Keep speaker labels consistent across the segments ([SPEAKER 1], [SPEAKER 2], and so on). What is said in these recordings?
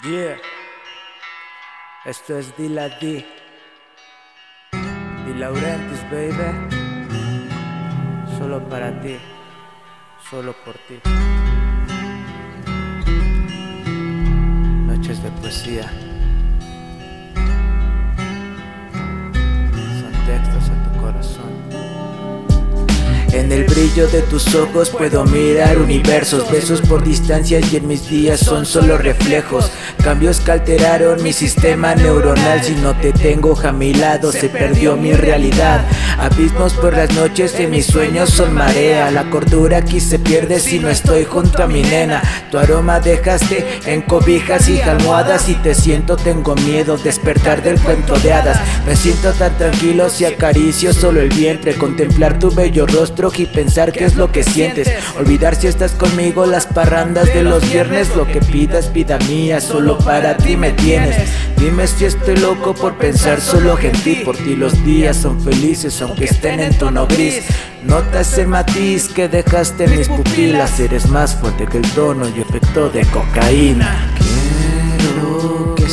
[SPEAKER 1] Yeah. Esto es Dila D. Di Laurentiis, baby. Solo para ti. Solo por ti. Noches de poesía. En el brillo de tus ojos puedo mirar universos, besos por distancias y en mis días son solo reflejos. Cambios que alteraron mi sistema neuronal. Si no te tengo a mi lado, se perdió mi realidad. Abismos por las noches de mis sueños son marea. La cordura aquí se pierde si no estoy junto a mi nena. Tu aroma dejaste en cobijas y almohadas. Y te siento, tengo miedo despertar del cuento de hadas. Me siento tan tranquilo si acaricio solo el vientre, contemplar tu bello rostro y pensar qué es lo que sientes. Olvidar si estás conmigo las parrandas de los viernes. Lo que pidas, vida mía, solo para ti me tienes. Dime si estoy loco por pensar solo en ti. Por ti los días son felices aunque estén en tono gris. Notas el matiz que dejaste en mis pupilas. Eres más fuerte que el tono y efecto de cocaína.
[SPEAKER 2] Quiero que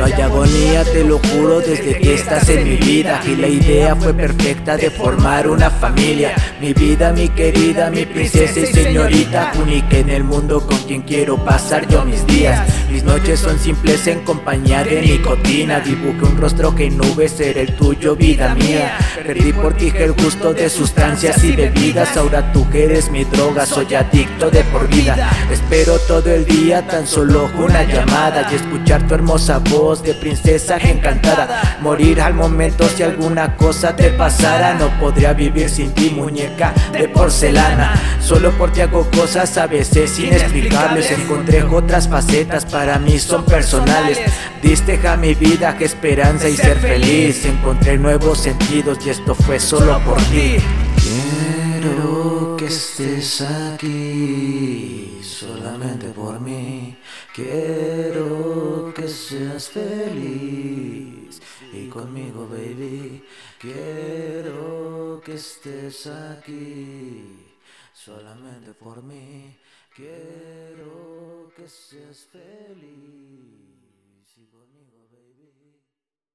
[SPEAKER 1] No hay agonía, te lo juro, desde que estás en mi vida. Y la idea fue perfecta de formar una familia. Mi vida, mi querida, mi princesa y señorita. Única en el mundo con quien quiero pasar yo mis días. Mis noches son simples en compañía de nicotina. Dibujé un rostro que en nubes era el tuyo, vida mía. Perdí por ti el gusto de sustancias y bebidas. Ahora tú que eres mi droga, soy adicto de por vida. Espero todo el día tan solo una llamada y escuchar tu hermosa voz de princesa encantada. Morir al momento si alguna cosa te pasara. No podría vivir sin ti, muñeca de porcelana. Solo por ti hago cosas a veces inexplicables. Encontré otras facetas, para mí son personales. Diste a mi vida que esperanza y ser feliz. Encontré nuevos sentidos y esto fue solo por ti.
[SPEAKER 2] Quiero que estés aquí solamente por mí. Quiero seas feliz y conmigo, baby. Quiero que estés aquí solamente por mí. Quiero que seas feliz.